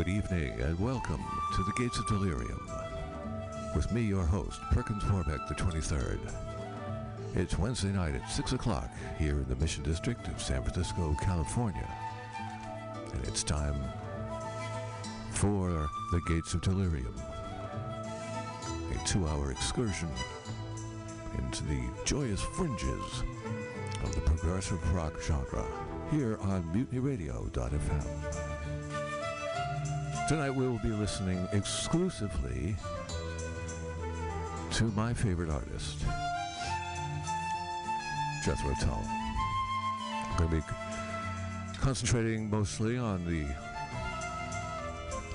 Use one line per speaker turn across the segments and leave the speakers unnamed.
Good evening and welcome to the Gates of Delirium. With me, your host, Perkins Warbeck, the 23rd. It's Wednesday night at 6 o'clock here in the Mission District of San Francisco, California. And it's time for the Gates of Delirium, a two hour excursion into the joyous fringes of the progressive rock genre here on mutinyradio.fm. Tonight we will be listening exclusively to my favorite artist, Jethro Tull. I'm going to be concentrating mostly on the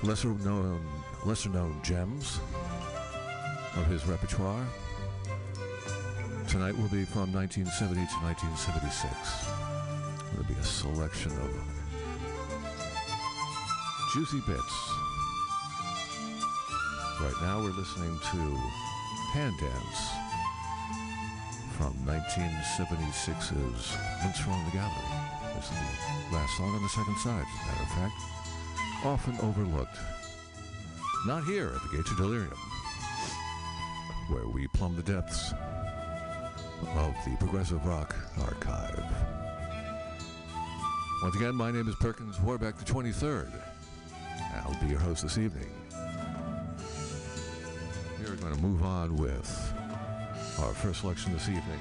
lesser known lesser known gems of his repertoire. Tonight will be from 1970 to 1976. It'll be a selection of juicy bits. Right now we're listening to Hand Dance from 1976's Minstrel in the Gallery. This is the last song on the second side, as a matter of fact. Often overlooked. Not here at the Gates of Delirium, where we plumb the depths of the Progressive Rock Archive. Once again, my name is Perkins Warbeck, the 23rd. I'll be your host this evening. We're going to move on with our first selection this evening.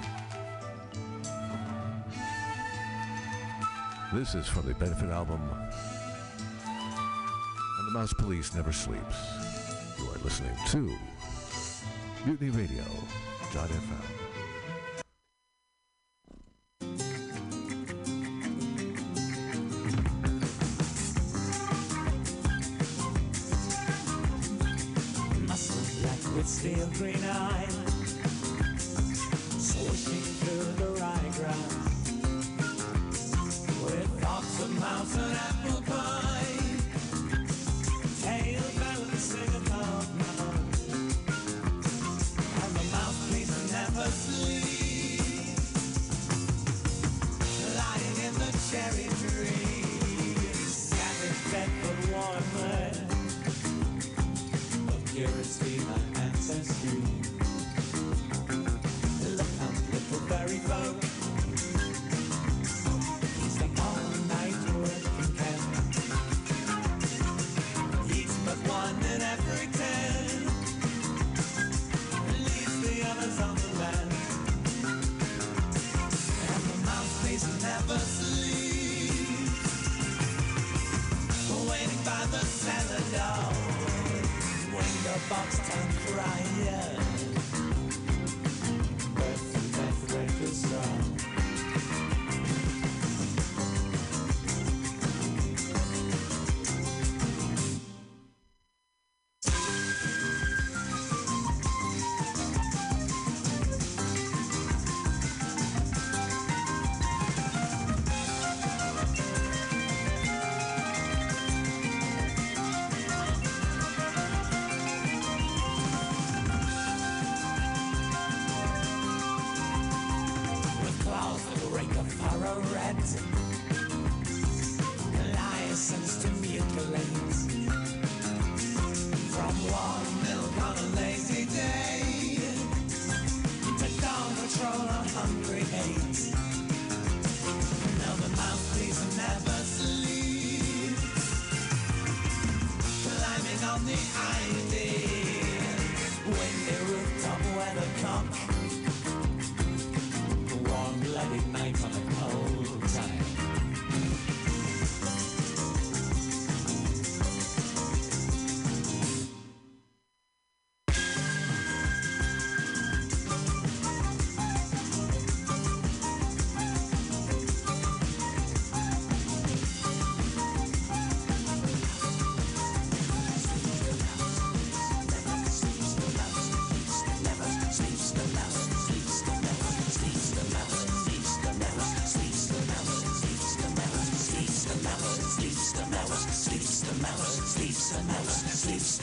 This is from the benefit album And the Mouse Police Never Sleeps. You are listening to MutinyRadio.fm.
Muscle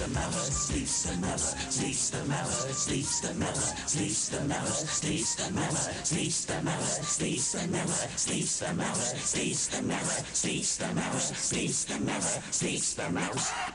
the mouse, sleeps the mouse, sleeps the mouse, sleeps the mouse, sleeps the mouse, sleeps the mouse, sleeps the mouse, sleeps the mouse, sleeps the mouse, sleeps the mouse, sleeps the mouse, sleeps the mouse, sleeps the mouse.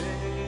Singing.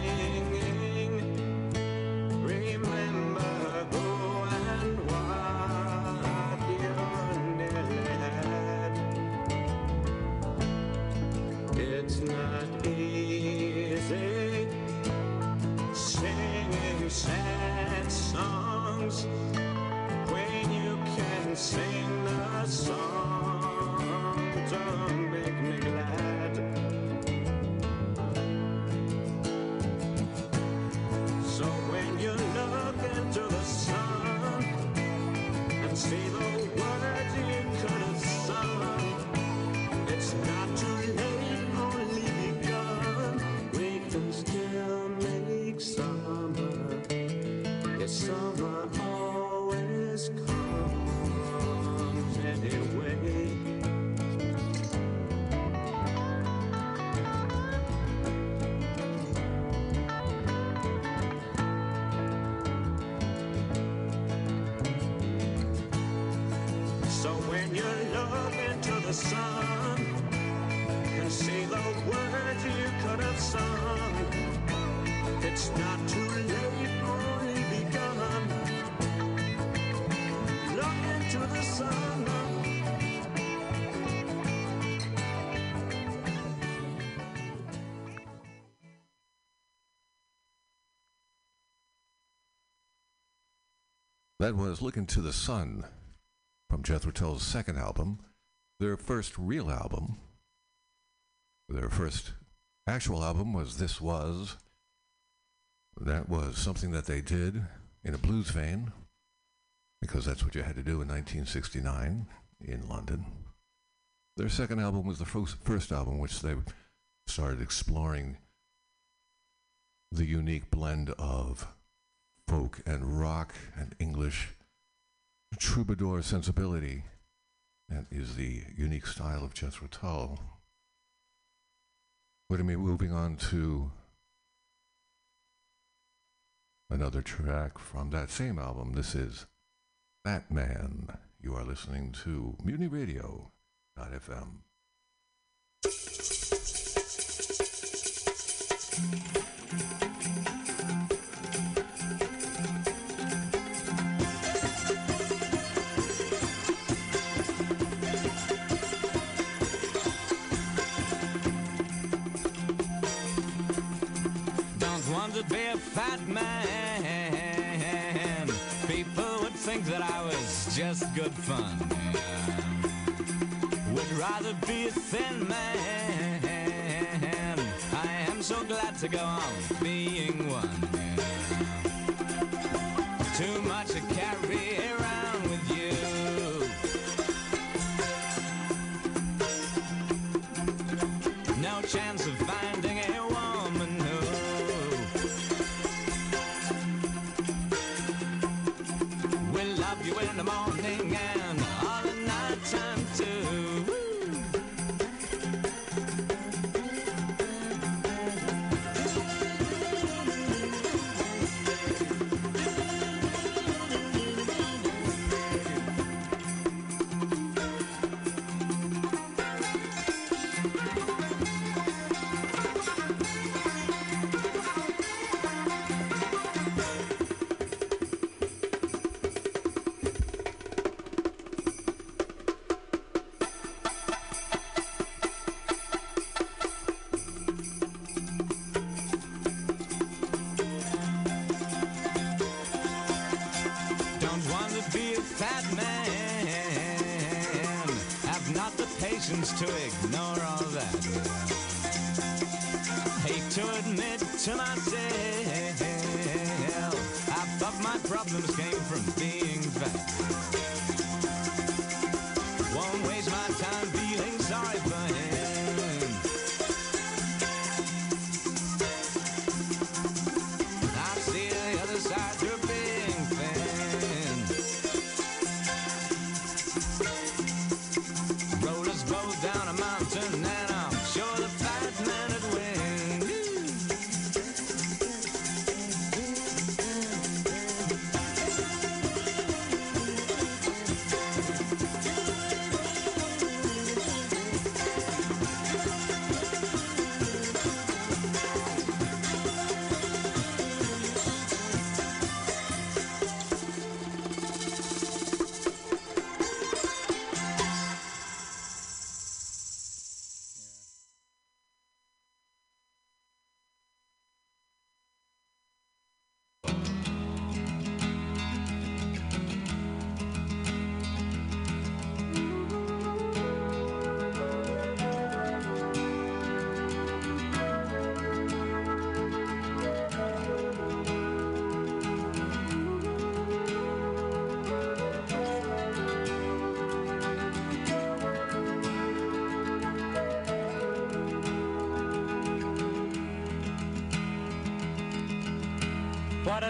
That was Look into the Sun
from Jethro Tull's second album, their first real album. Their first actual album was This Was. That was something that they did in a blues vein, because that's what you had to do in 1969 in London. Their second album was the first, first album which they started exploring the unique blend of folk and rock and English troubadour sensibility. That is the unique style of Jethro Tull. We're going to be moving on to another track from that same album. This is Fat Man. You are listening to Mutiny Radio. FM.
Man. People would think that I was just good fun. Would rather be a thin man. I am so glad to go on being one. Too much to carry admit to myself, I thought my problems came from being fat.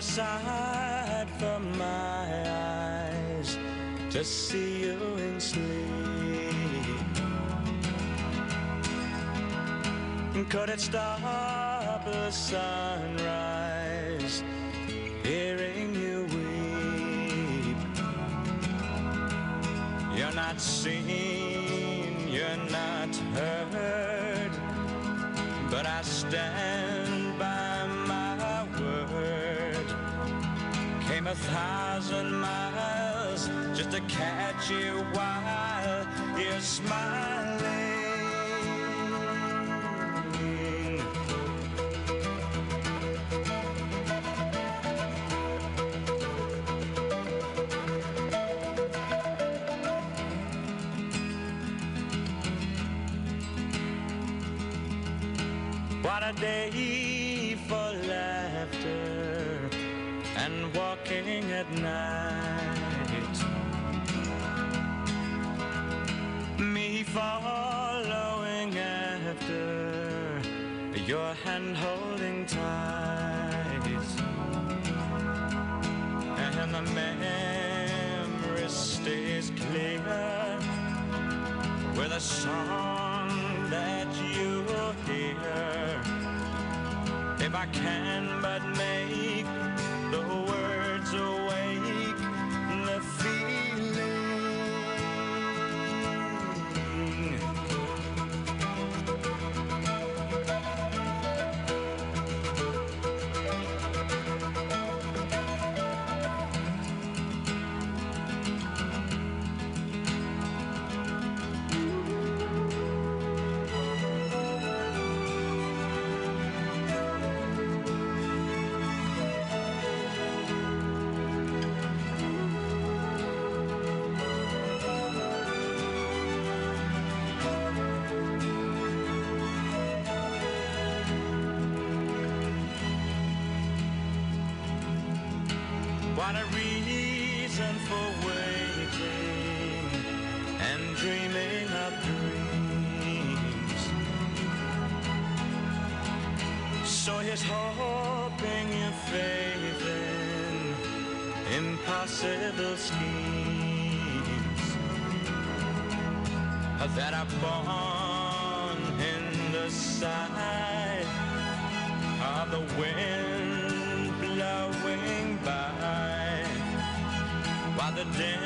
Aside from my eyes to see you in sleep. Could it stop the sunrise hearing you weep? You're not seen. Saturday. I can. that are born in the sight of the wind blowing by. While the day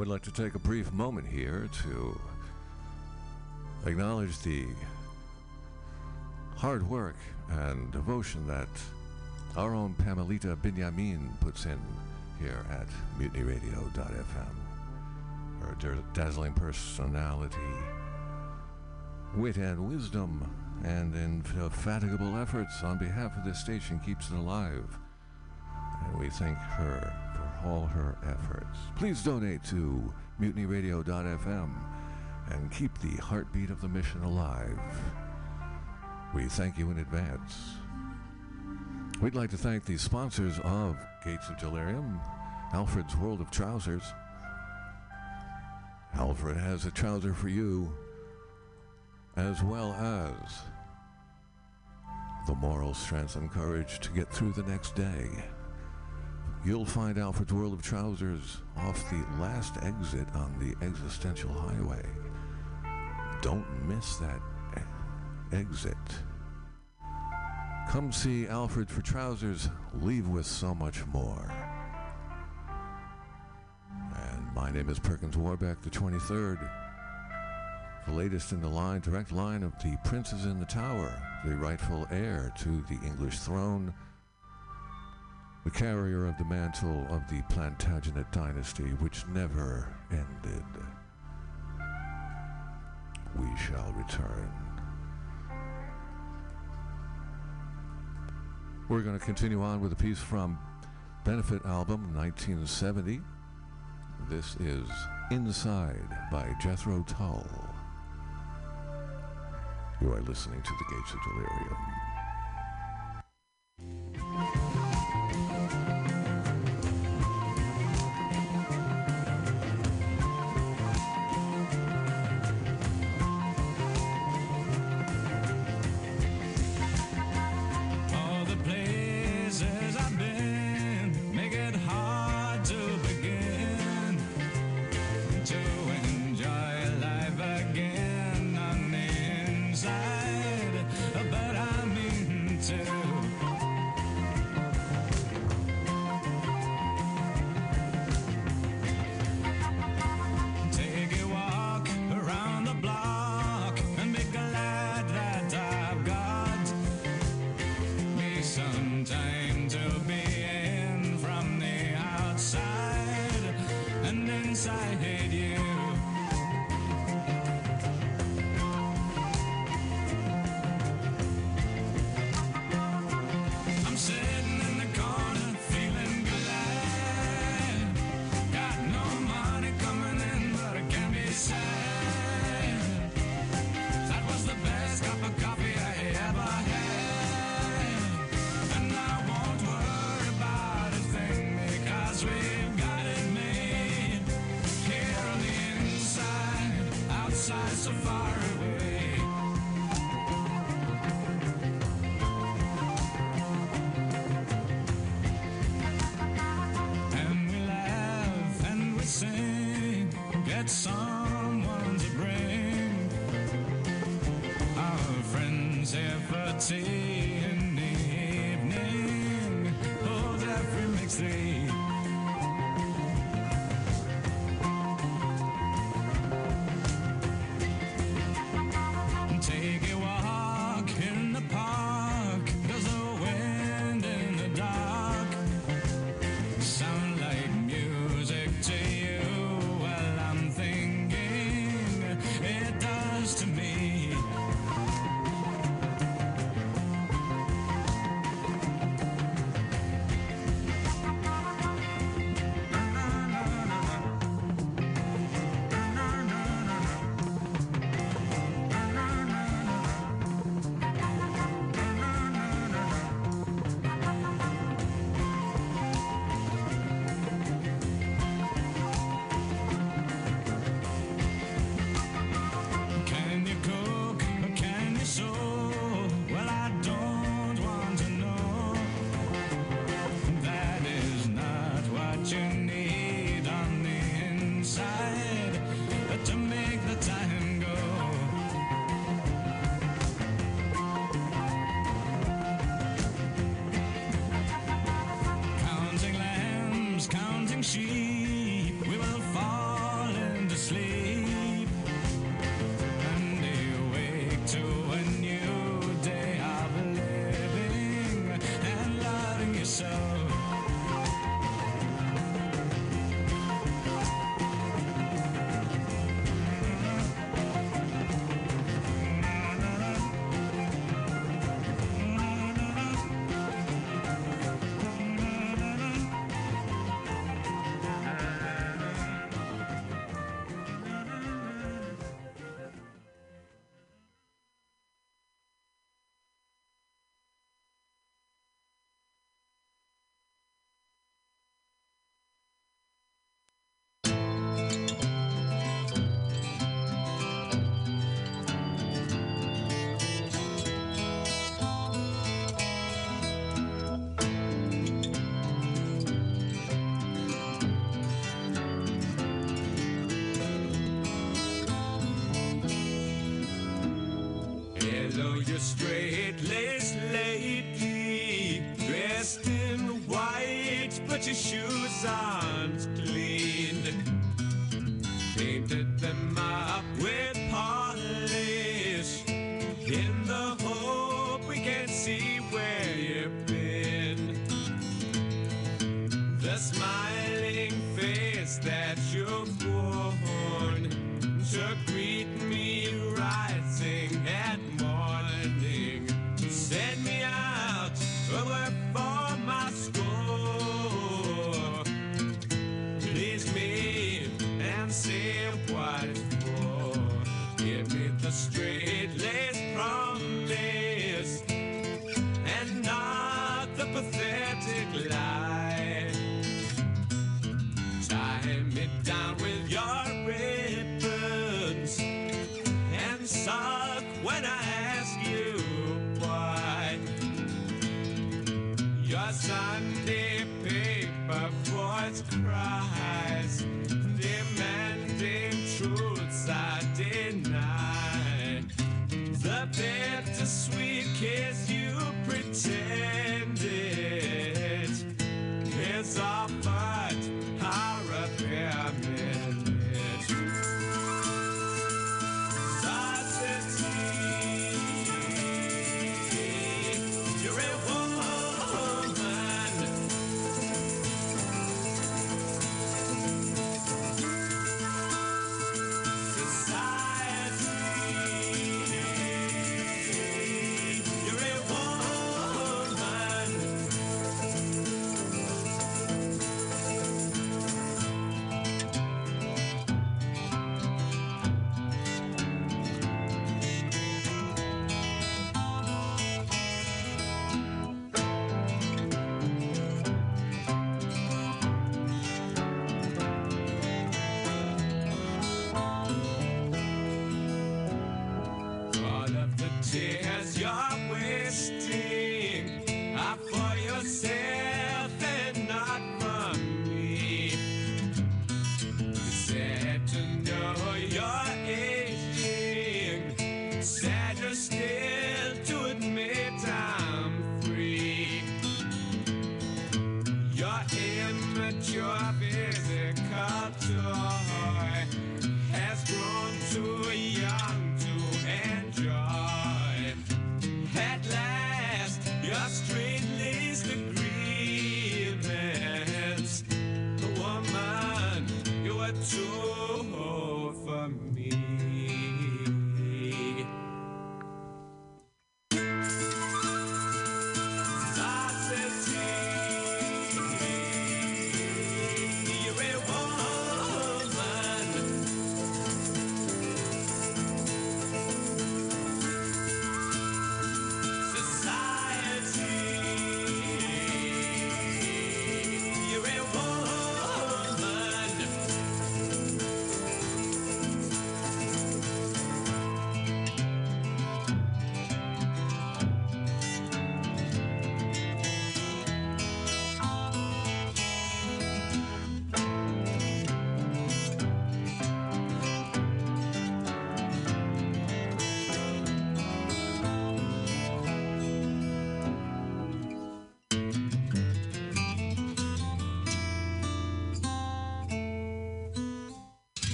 would like to take a brief moment here to acknowledge the hard work and devotion that our own Pamelita Binyamin puts in here at mutinyradio.fm. Her dazzling personality, wit and wisdom, and indefatigable efforts on behalf of this station keeps it alive. And we thank her all her efforts. Please donate to mutinyradio.fm and keep the heartbeat of the mission alive. We thank you in advance. We'd like to thank the sponsors of Gates of Delirium, Alfred's World of Trousers. Alfred has a trouser for you, as well as the moral strength and courage to get through the next day. You'll find Alfred's World of Trousers off the last exit on the existential highway. Don't miss that exit. Come see Alfred for Trousers, leave with so much more. And my name is Perkins Warbeck, the 23rd. The latest in the line, direct line of the princes in the tower, the rightful heir to the English throne, the carrier of the mantle of the Plantagenet dynasty, which never ended. We shall return. We're going to continue on with a piece from Benefit album 1970. This is Inside by Jethro Tull. You are listening to the Gates of Delirium.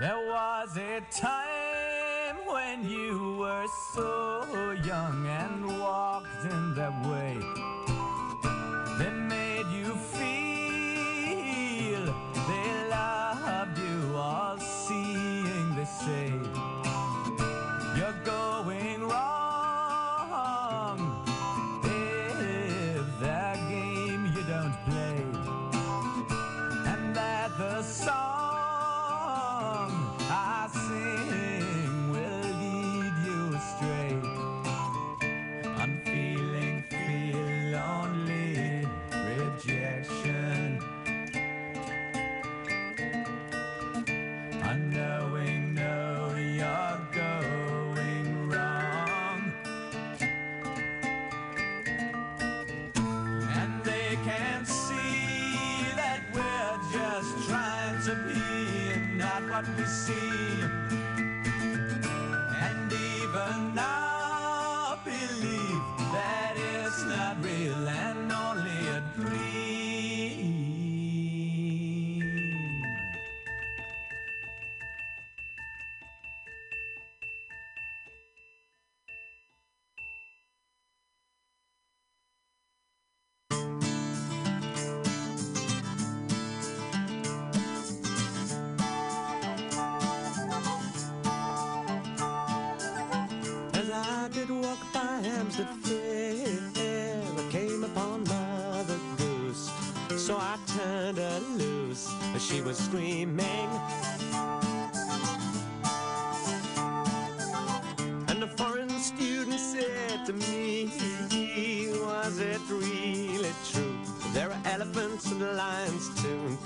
There was a time when you were so young and walked in that way.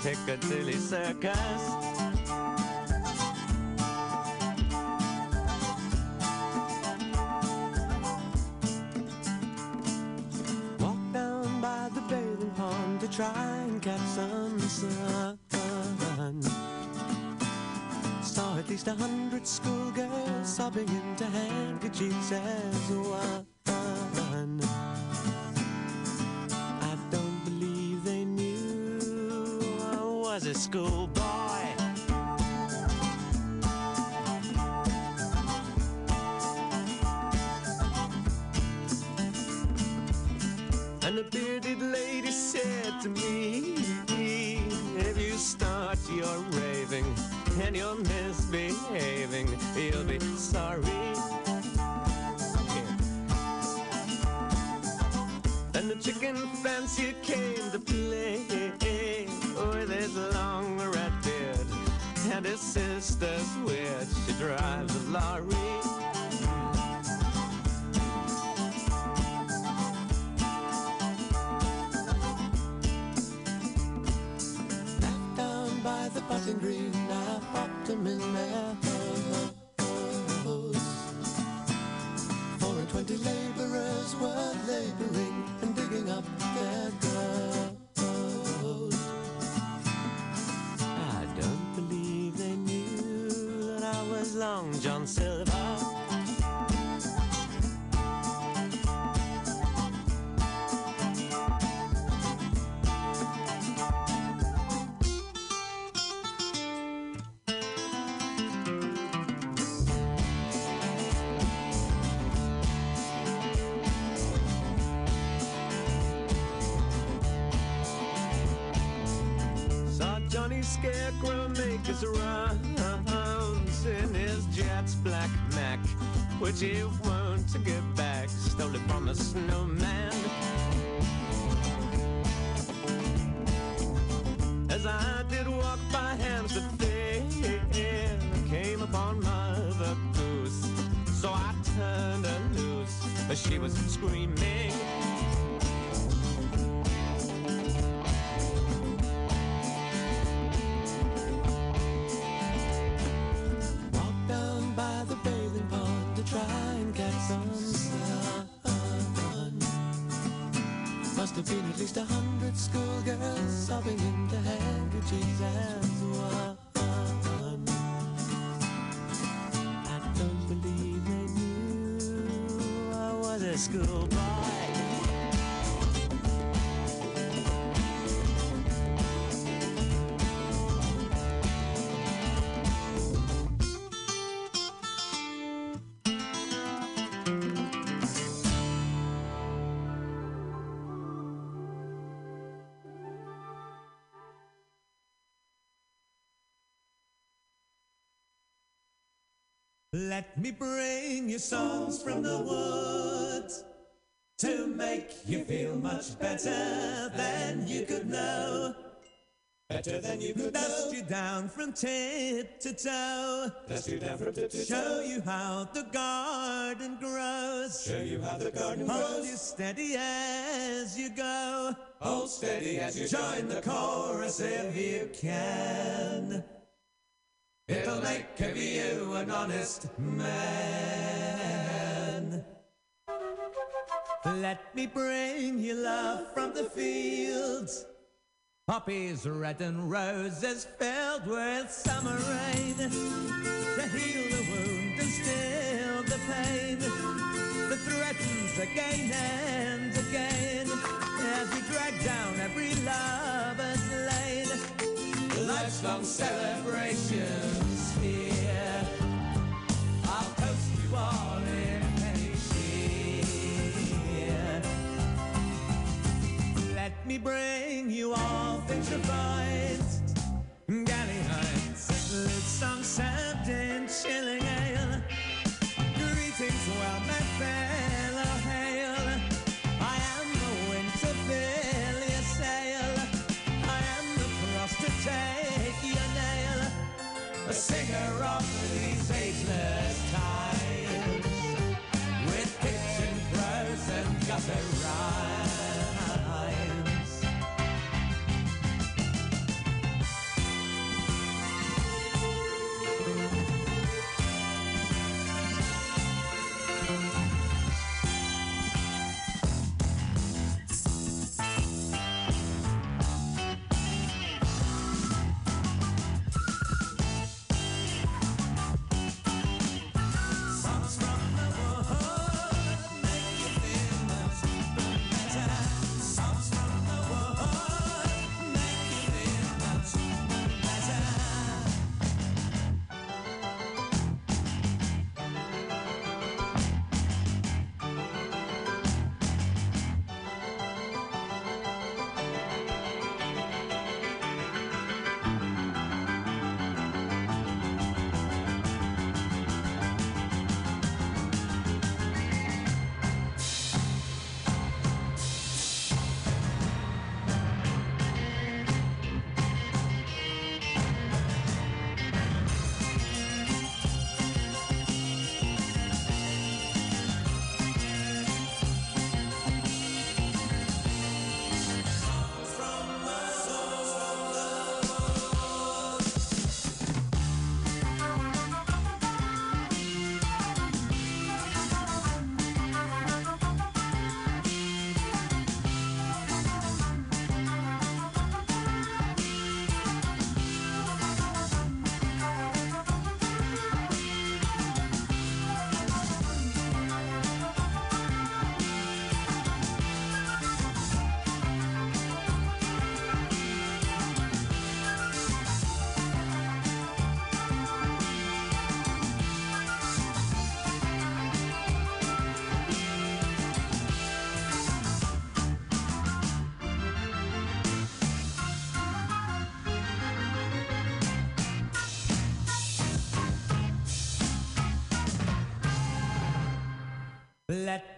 Piccadilly Circus. Walked down by the bathing pond to try and catch some sun. Saw at least a hundred schoolgirls sobbing into handkerchiefs as one. Was Scarecrow make his rounds in his Jets black Mac, which he won't get back, stole it from a snowman. As I did walk by Hampstead Fair, I came upon Mother Goose, so I turned her loose, but she was screaming. Been at least a hundred schoolgirls sobbing into handkerchiefs as
Let me bring you songs from the woods to make you feel much better than you could know. Better than you could Dust you down from tip to toe. Dust you down from tip to toe. Show you how the garden grows. Show you how the garden Hold grows. Hold you steady as you go. Hold steady as you join the chorus if you can. It'll make of you an honest man. Let me bring you love from the fields.
Poppies red and roses filled with summer rain. To heal the wound and still the pain. That threatens again and again as we drag down every lover's Life's celebrations here. I'll post you all in penny cheer. Let me bring you all vitrified galley heights, lit song served in chilling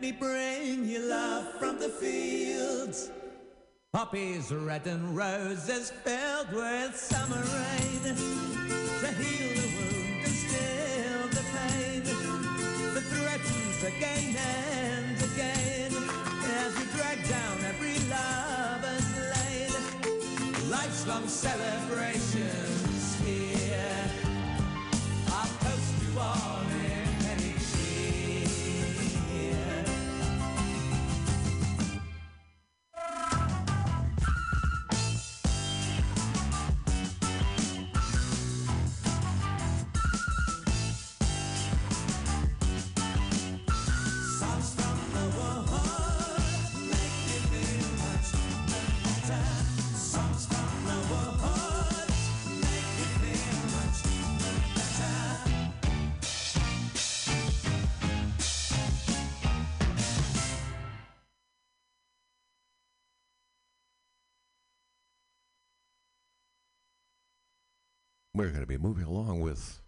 Let me bring you love from the fields. Poppies red and roses filled with summer rain to heal the wound and still the pain that threatens again and again as we drag down every lover's lane. Life's long celebrations
We're going to be moving along with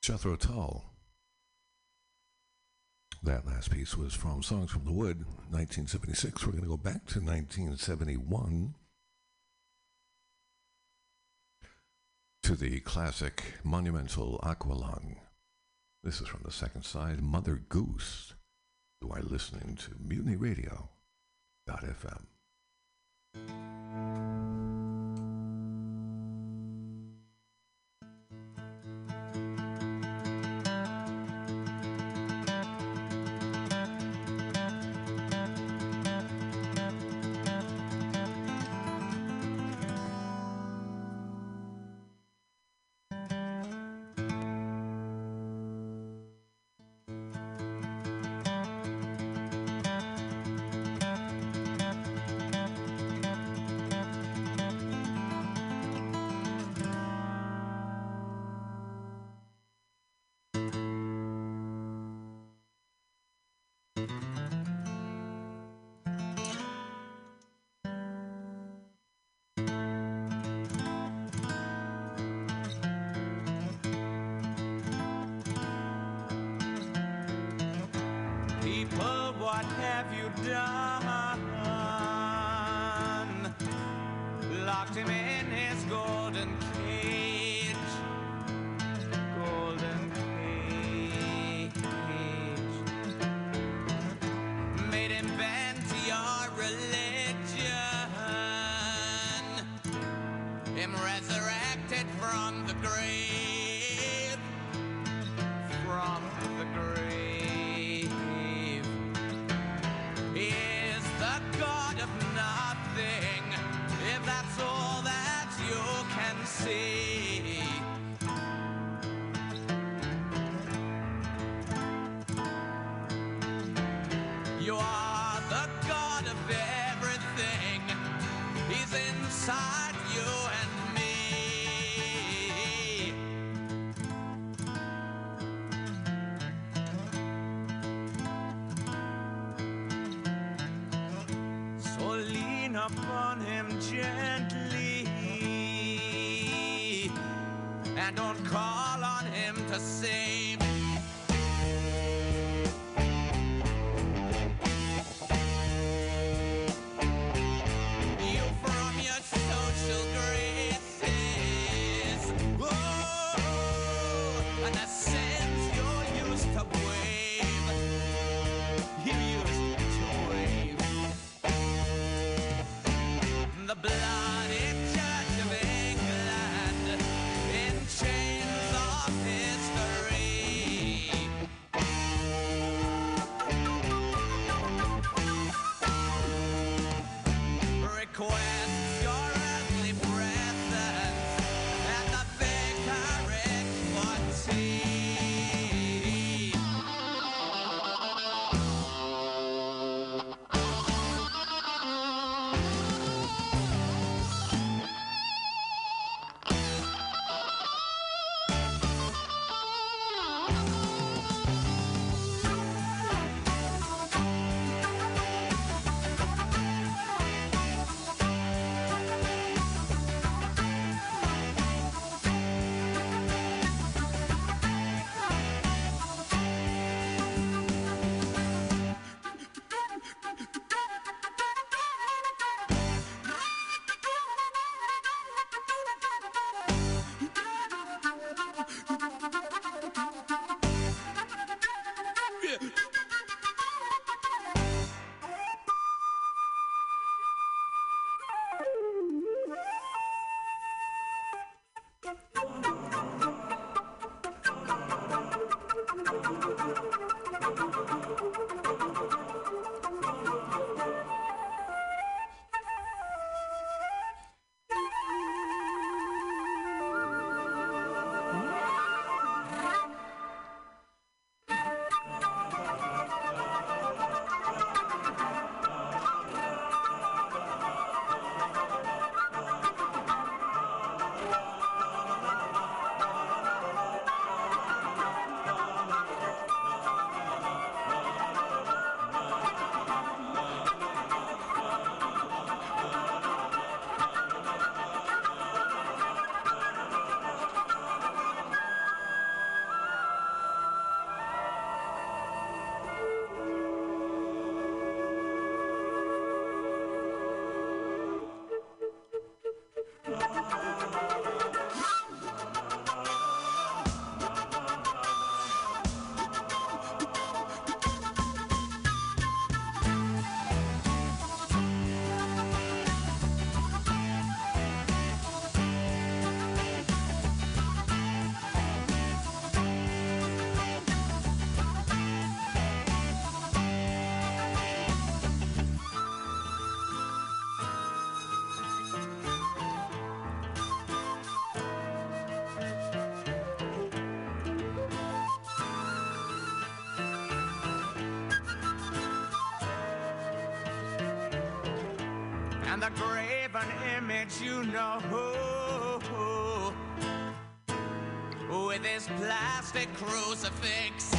Jethro Tull. That last piece was from Songs from the Wood, 1976. We're going to go back to 1971 to the classic monumental Aqualung. This is from the second side, Mother Goose. You are listening to Mutiny Radio. FM.
blind. and the graven image you know. With his plastic crucifix.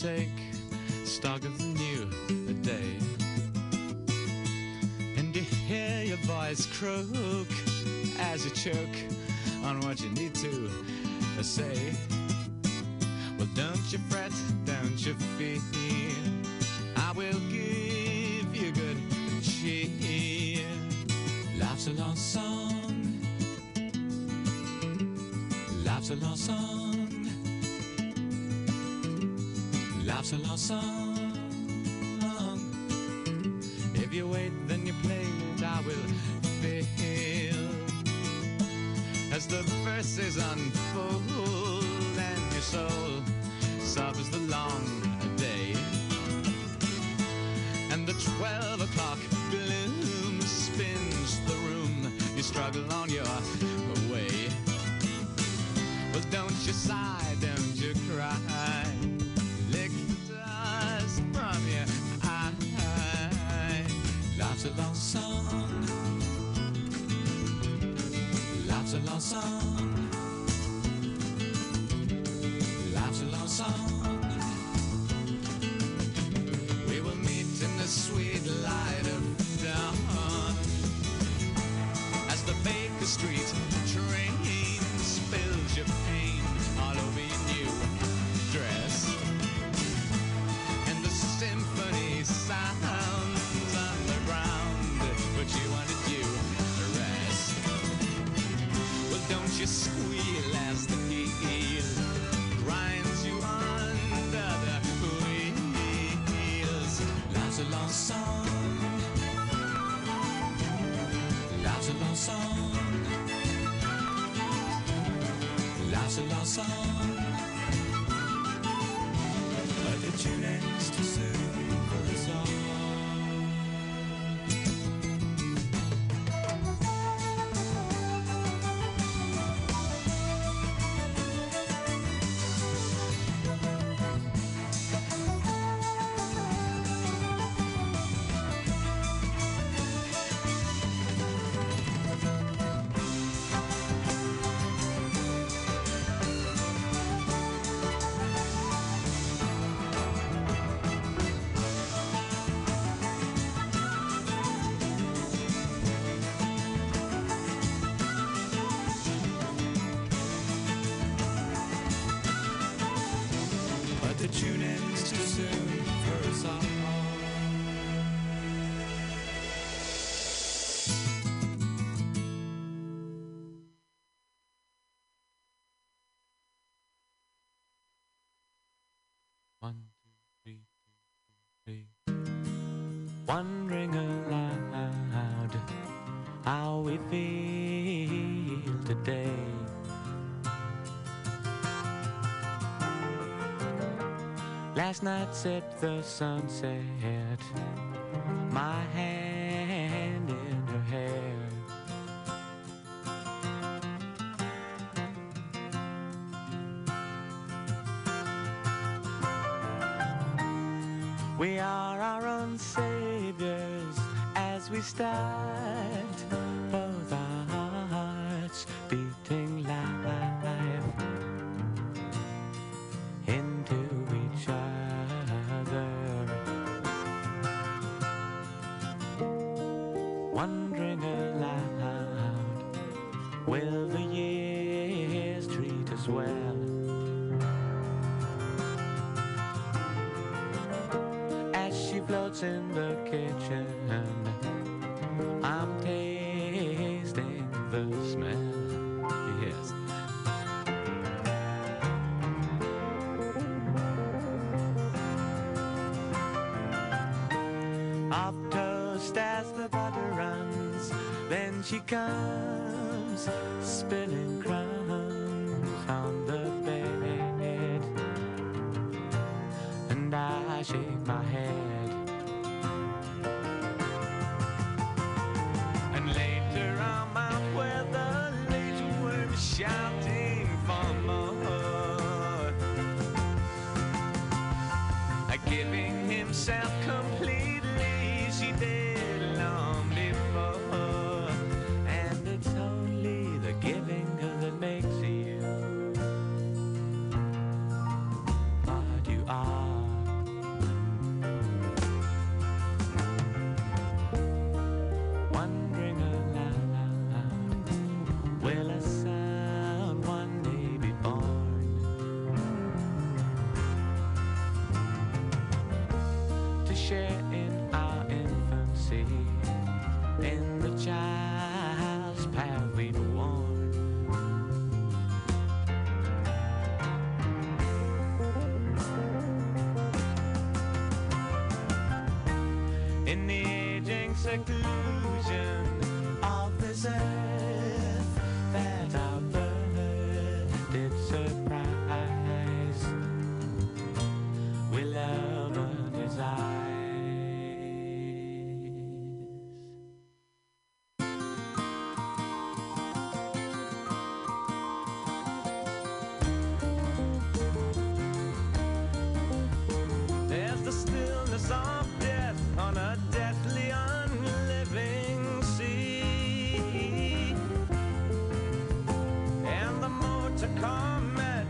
take stock of the new a day. And you hear your voice croak as you choke on what you need to say. 在牢骚。wondering aloud how we feel today. Last night set the sunset, my hand.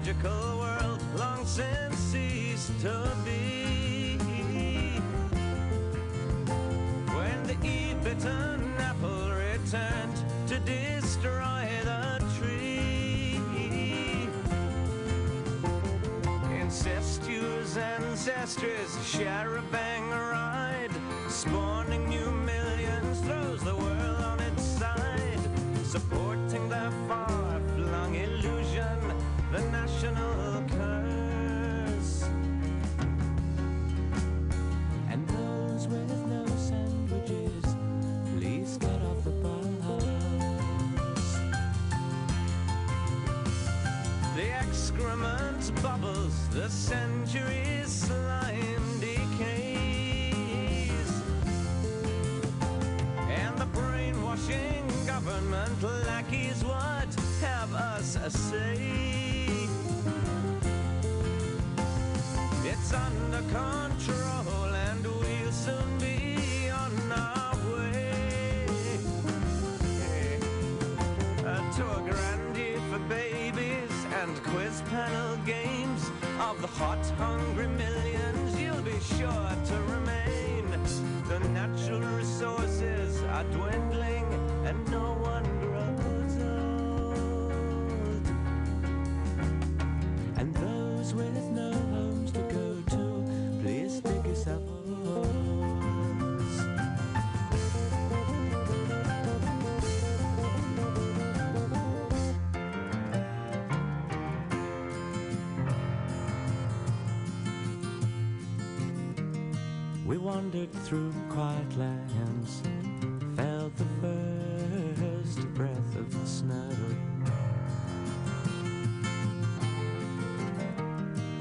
magical world long since ceased to be. When the eve-bitten apple returned to destroy the tree. Incestuous ancestors share a band. hot through quiet lands Felt the first breath of the snow.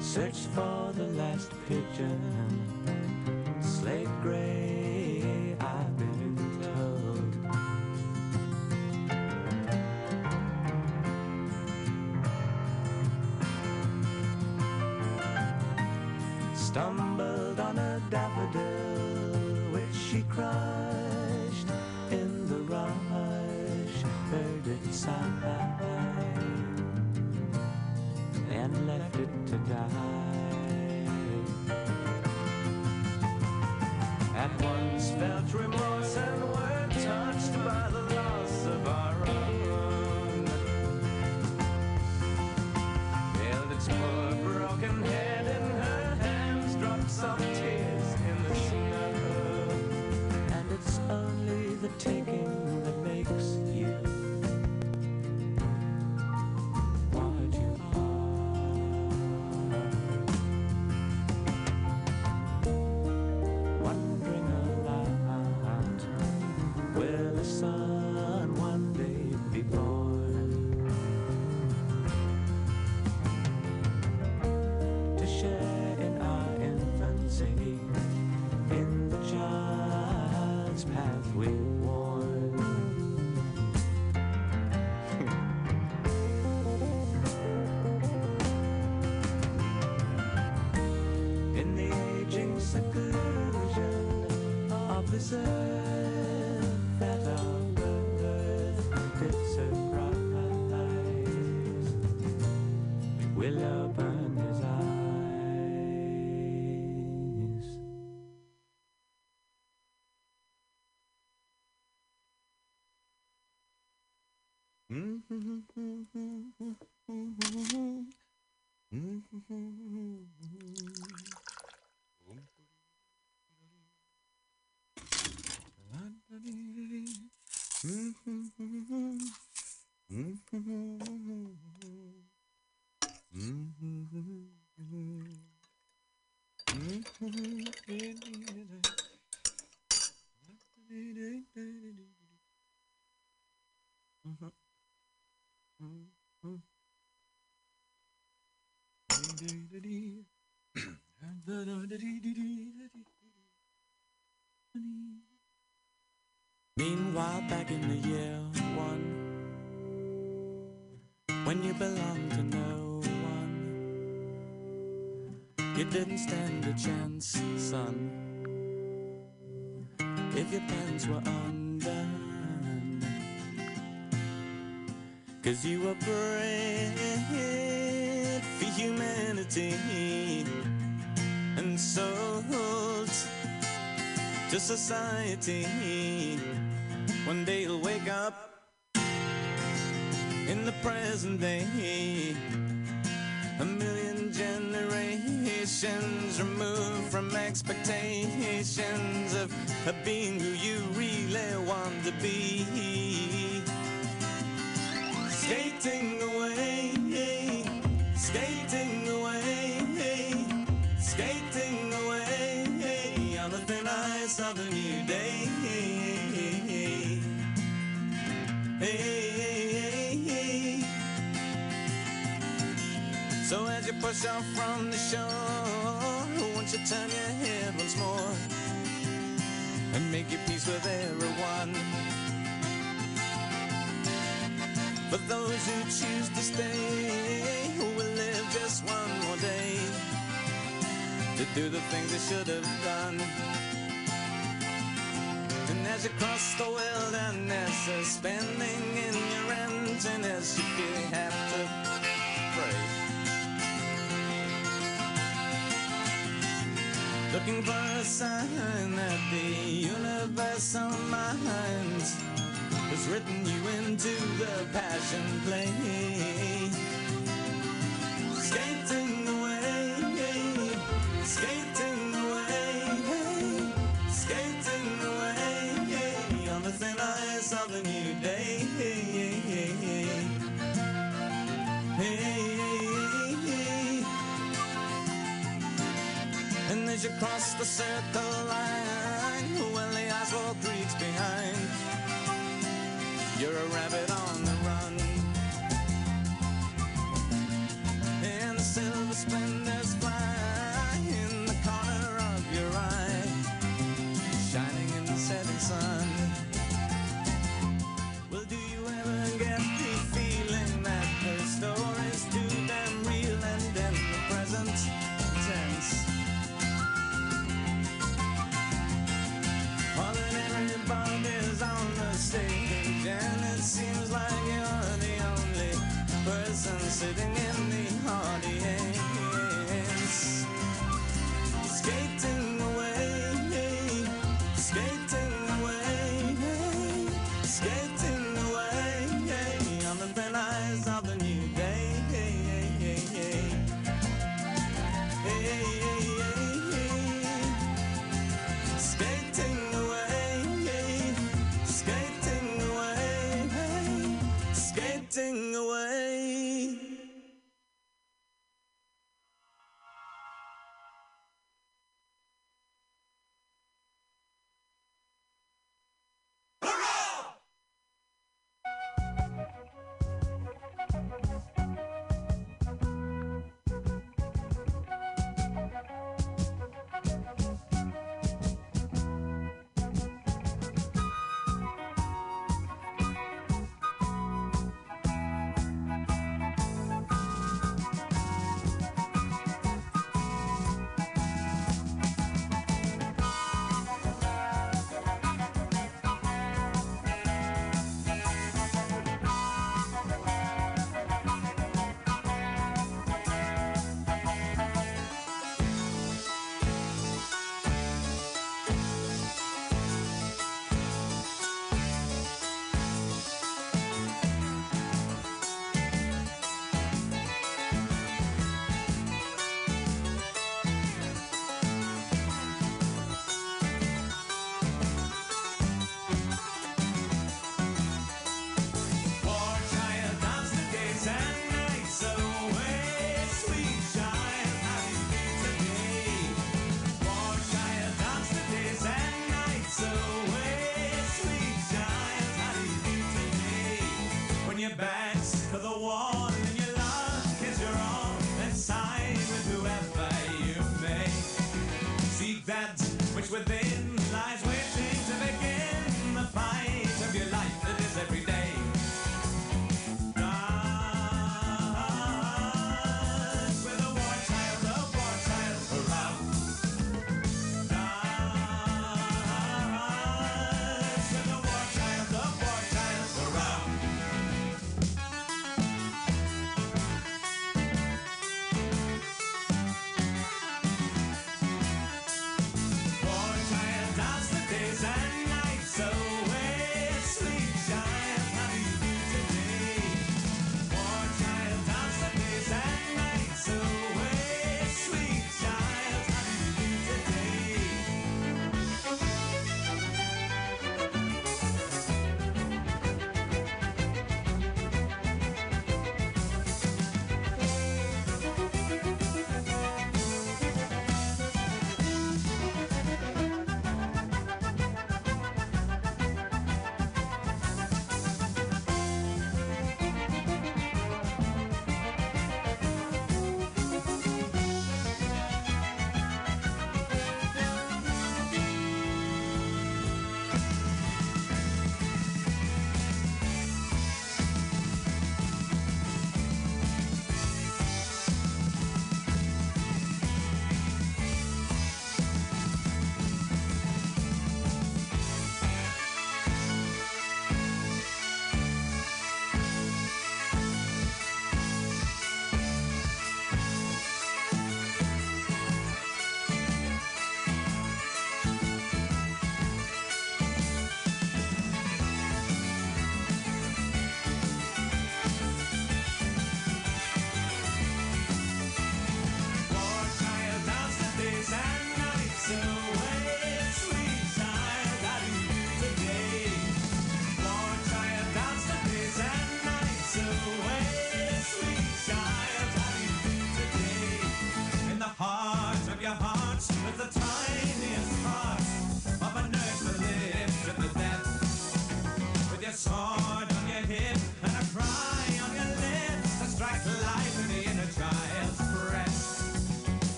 Searched for the last pigeon. Will open his eyes. Meanwhile, back in the year one, when you belonged to you didn't stand a chance, son. If your pants were undone, cause you were bred for humanity and sold to society. One day you'll wake up in the present day. A million generations removed from expectations of, of being who you really want to be. Skating away, skating away, skating away on the thin ice of a new day. So as you push off from the shore, turn your head once more and make your peace with everyone? For those who choose to stay, who will live just one more day to do the things they should have done. And as you cross the wilderness, suspending in your you feel you have to Looking for a sign that the universal mind has written you into the passion play. And as you cross the circle line, well, the asphalt creaks behind. You're a rabbit on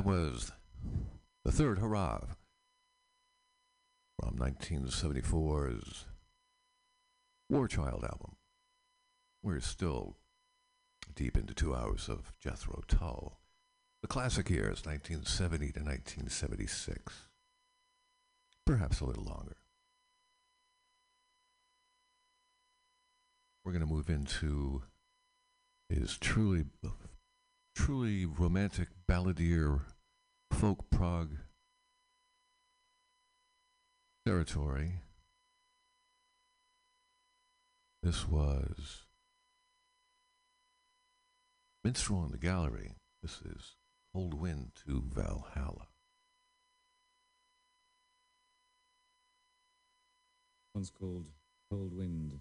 That
was the third Hoorah from 1974's War Child album. We're still deep into two hours of Jethro Tull. The classic years, 1970 to 1976, perhaps a little longer. We're going to move into is truly truly romantic balladeer folk prog territory. This was Minstrel in the Gallery. This is Cold Wind to Valhalla.
One's called Cold Wind.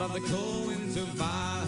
about the cold of vibe.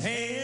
Tearing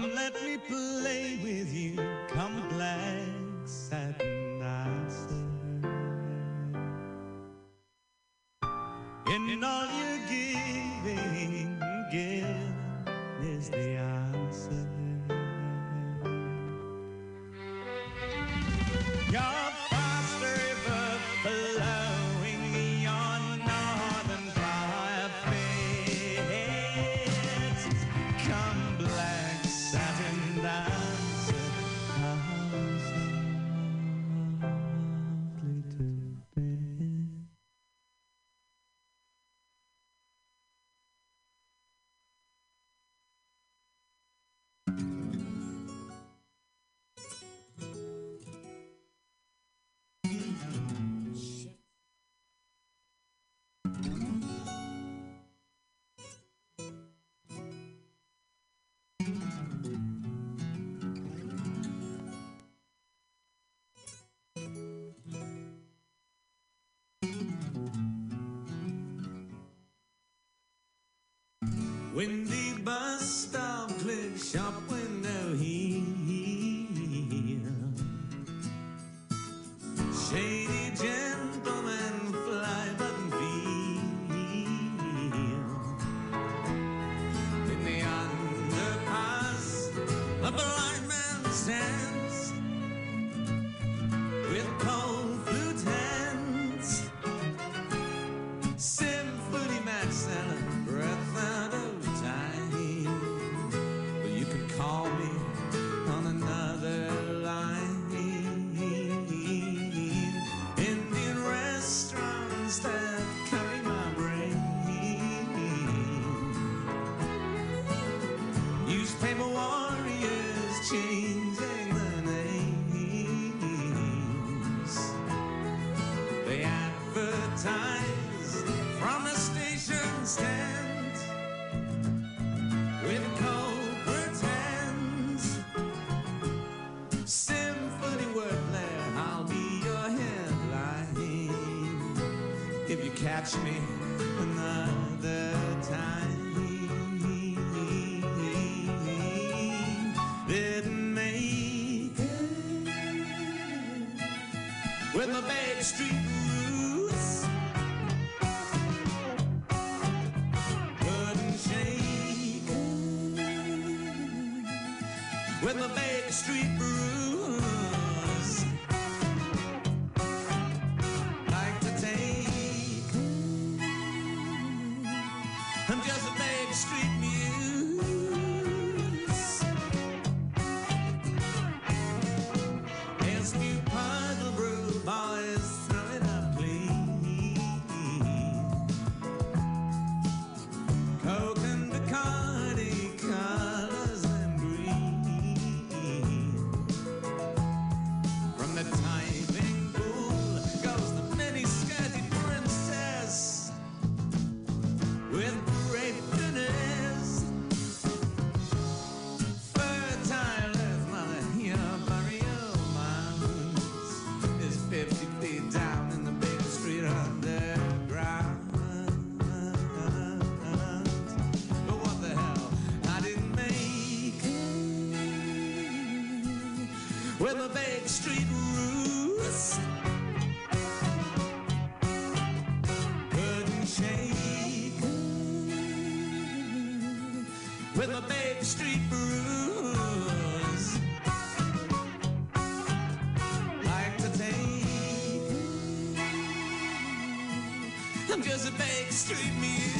Let me play. When the bus stop click shop catch me. street roost. Couldn't shake with a baby street bruise. Like to take, I'm just a Baker Street muse.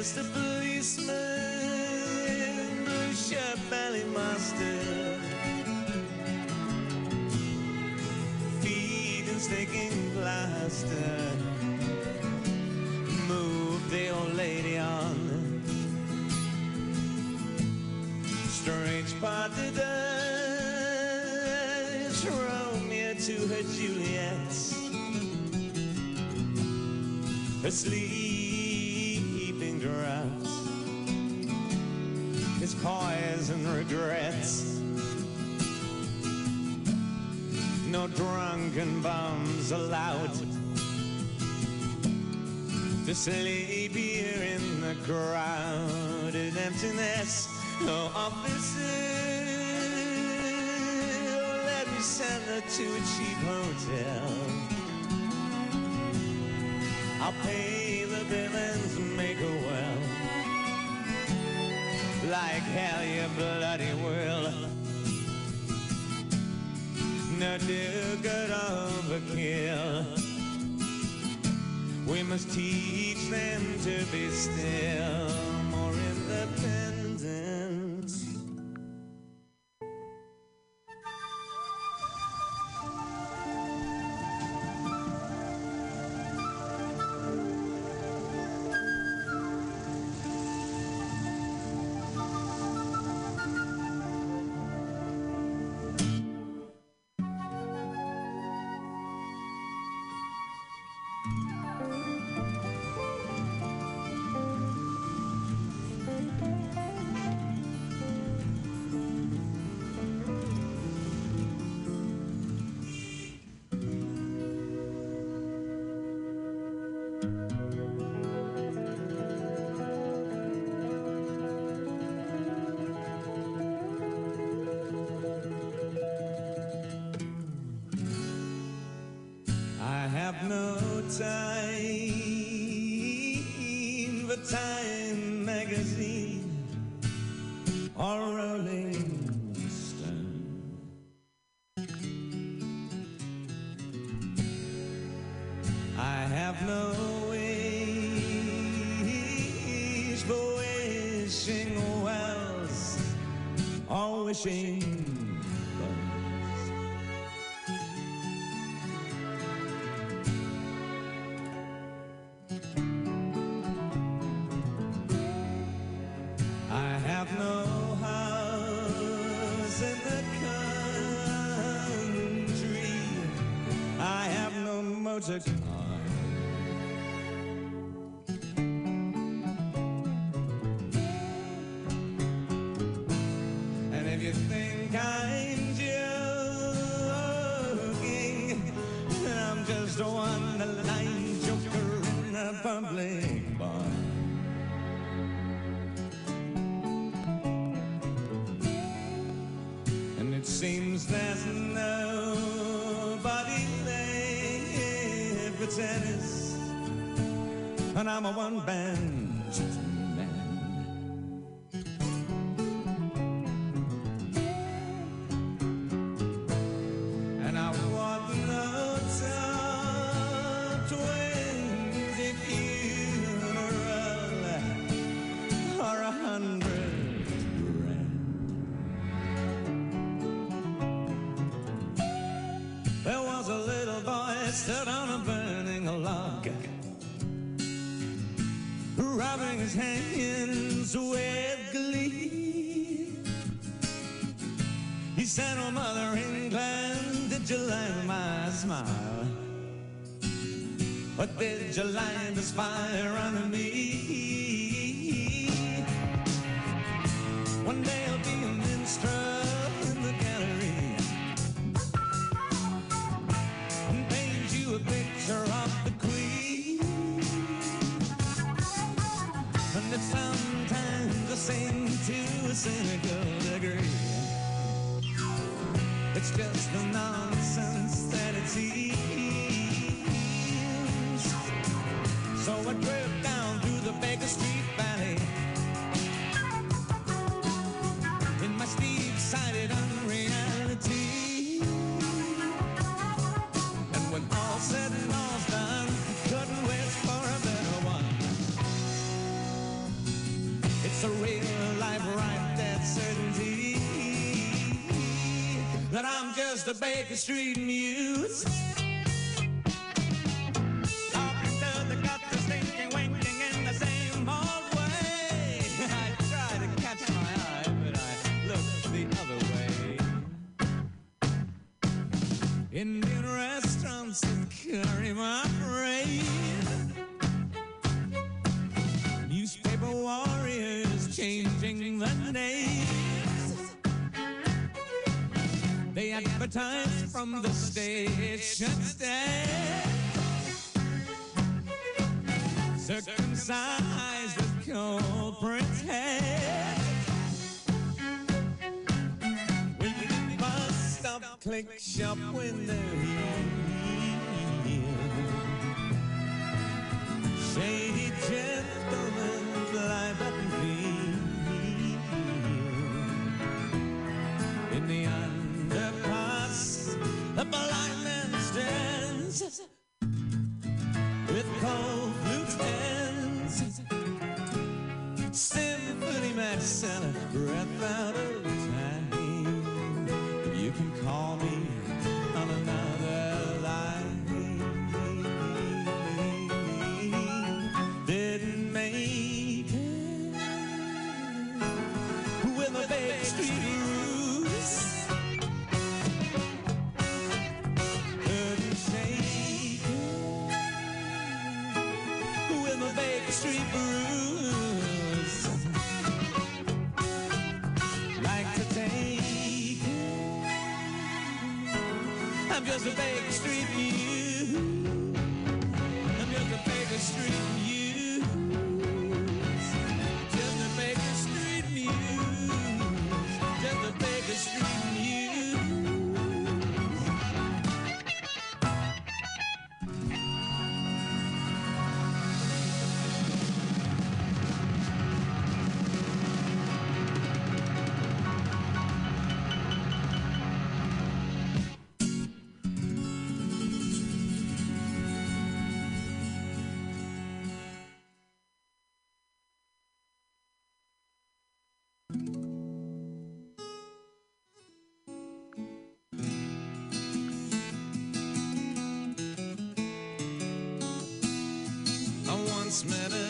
past a policeman blue shirt, belly mustard. Feet and sticking plaster. Move the old lady on. Strange part of the it's Romeo to her Juliet. Asleep regrets. No drunken bums allowed to sleep here in the crowded emptiness. No officers. Let me send her to a cheap hotel. I'll pay the bill and make a way like hell, you bloody will. No do good overkill. We must teach them to be still. his hands with glee. He said, Oh, Mother England, did you like my smile? But did you light this fire under me? History. street. from the station stand, stay. Circumcised with culprit's head. We bust up, click, shop, when they I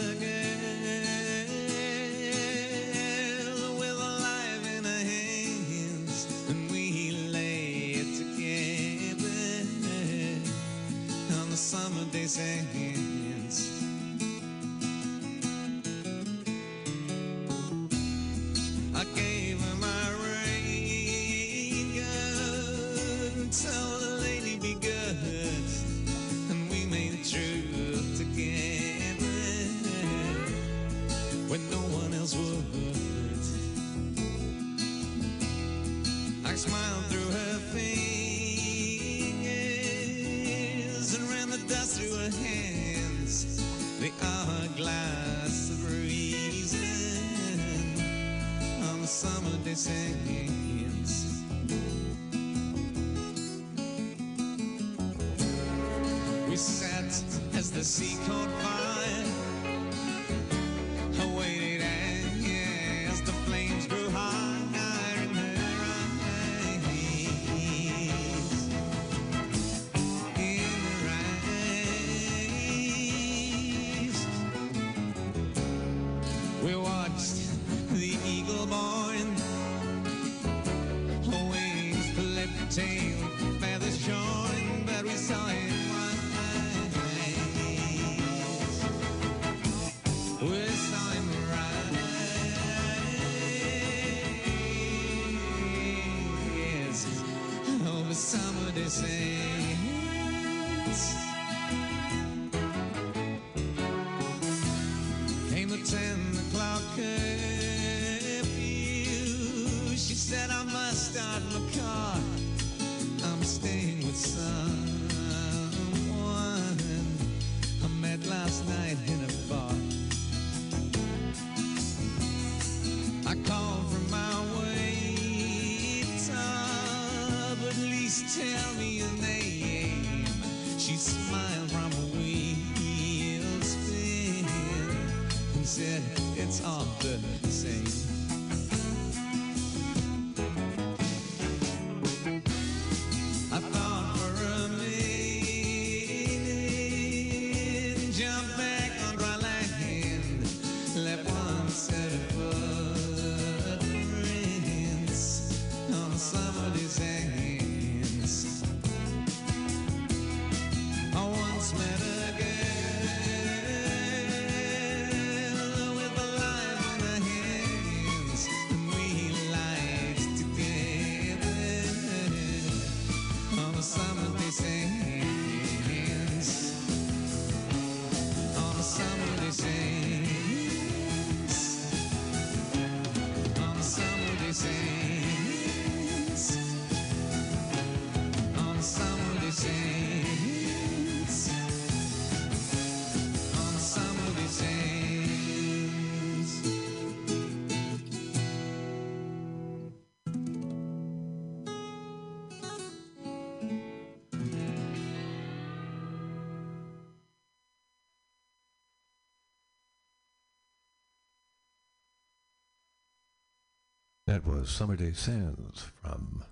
That was Summerday Sands from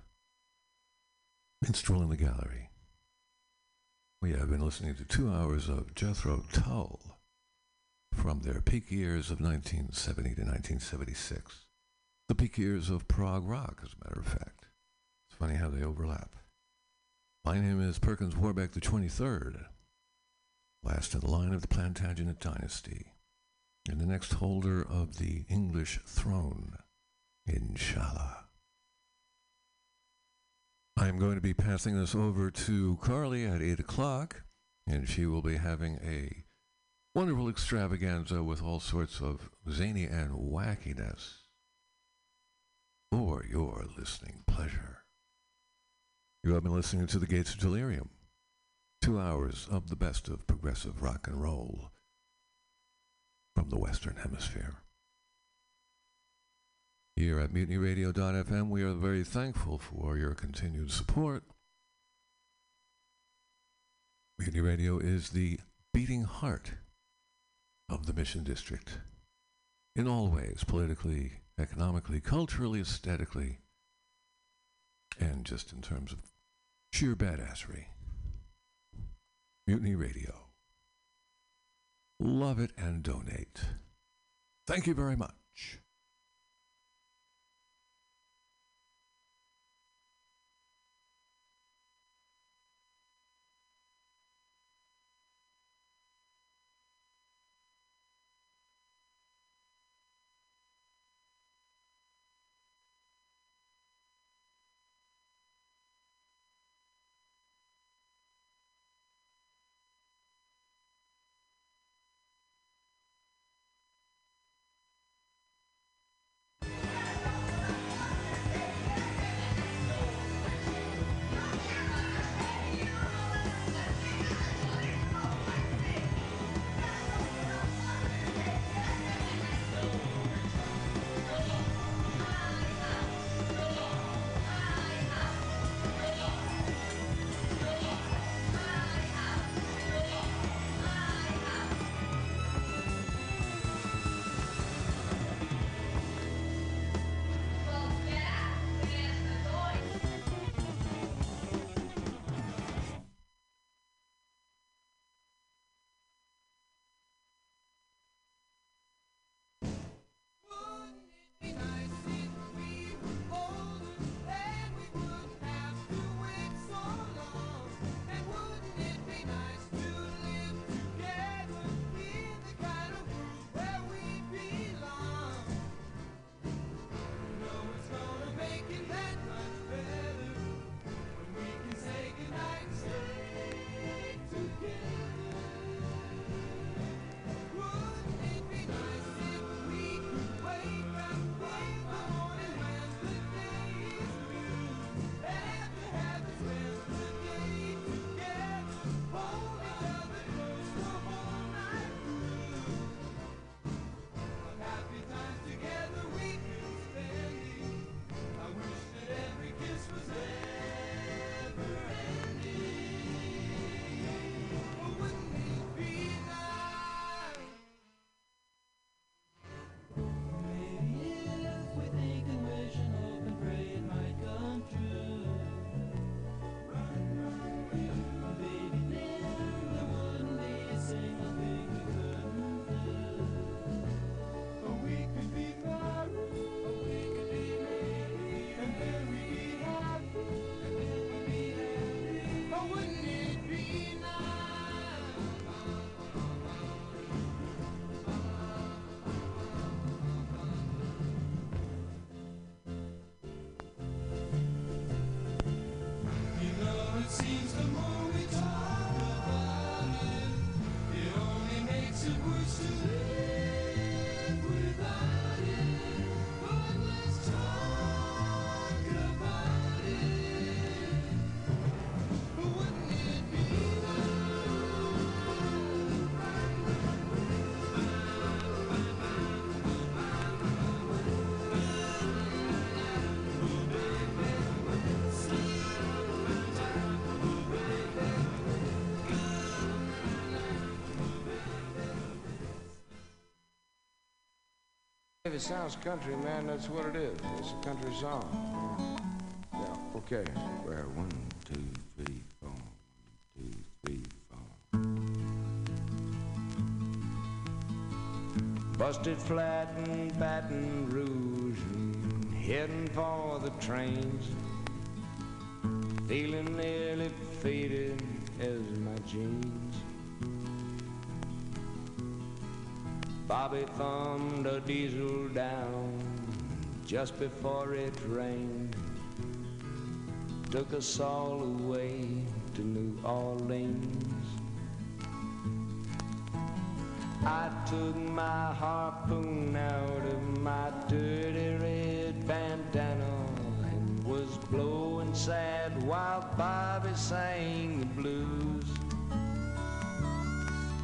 Minstrel in the Gallery. We have been listening to two hours of Jethro Tull from their peak years of 1970 to 1976. The peak years of prog rock, as a matter of fact. It's funny how they overlap. My name is Perkins Warbeck the 23rd, last in the line of the Plantagenet dynasty, and the next holder of the English throne. Inshallah. I'm going to be passing this over to Carly at 8 o'clock, and she will be having a wonderful extravaganza with all sorts of zany and wackiness for your listening pleasure. You have been listening to The Gates of Delirium, two hours of the best of progressive rock and roll from the Western Hemisphere. Here at MutinyRadio.fm, we are very thankful for your continued support. Mutiny Radio is the beating heart of the Mission District in all ways politically, economically, culturally, aesthetically, and just in terms of sheer badassery. Mutiny Radio.
love it, and donate. Thank you very much.
It sounds country, man, that's what it is. It's a country song. Yeah, okay. Well, one, two, three, four. One, two, three, four. Busted flat in Baton Rouge and heading for the trains. Feeling nearly faded as my jeans. Bobby thumbed a diesel down just before it rained. Took us all away to New Orleans. I took my harpoon out of my dirty red bandana and was blowing sad while Bobby sang the blues.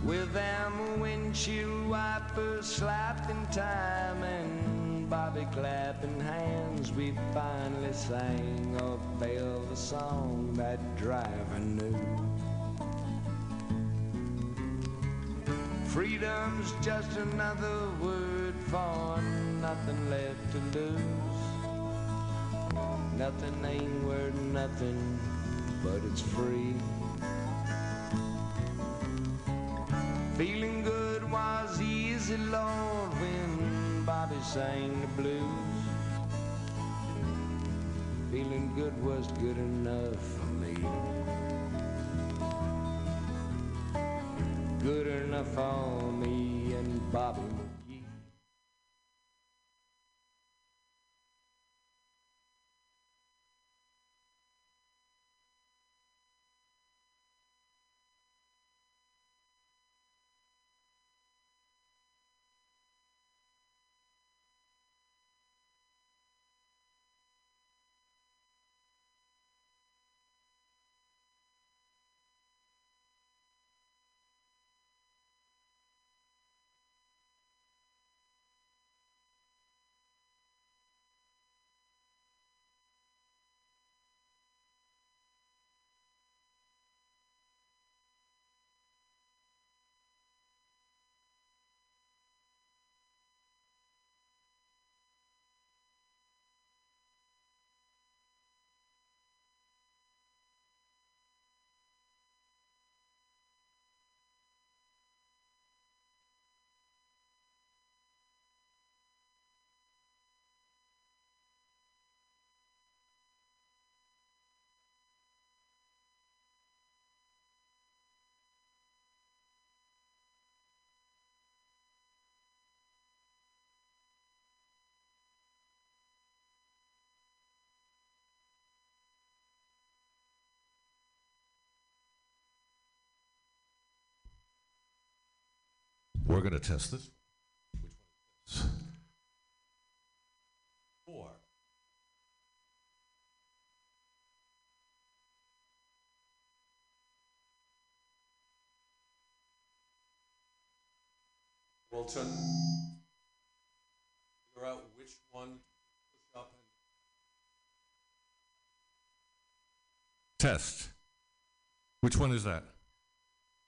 With them windshield wipers slapping time and Bobby clapping hands, we finally sang a Belva song that driver knew. Freedom's just another word for nothing left to lose. Nothing ain't worth nothing, but it's free. Feeling good easy, Lord, when Bobby sang the blues. Feeling good was good enough for me. Good enough for me and Bobby
We're going to test this. Which one is this? Four.
Wilton, figure out which one push up and
Test. Which one is that?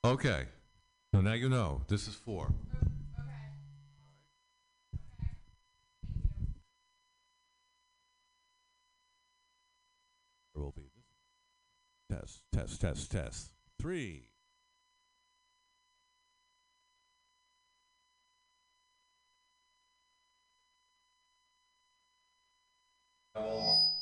Okay. So now you know, this is four. Oh, there will be this. test, test, test, test. Three. Oh.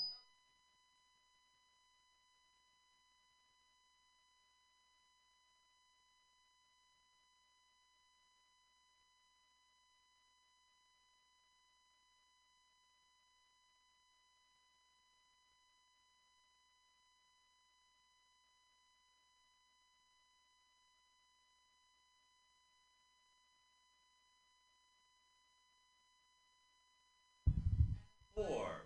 four.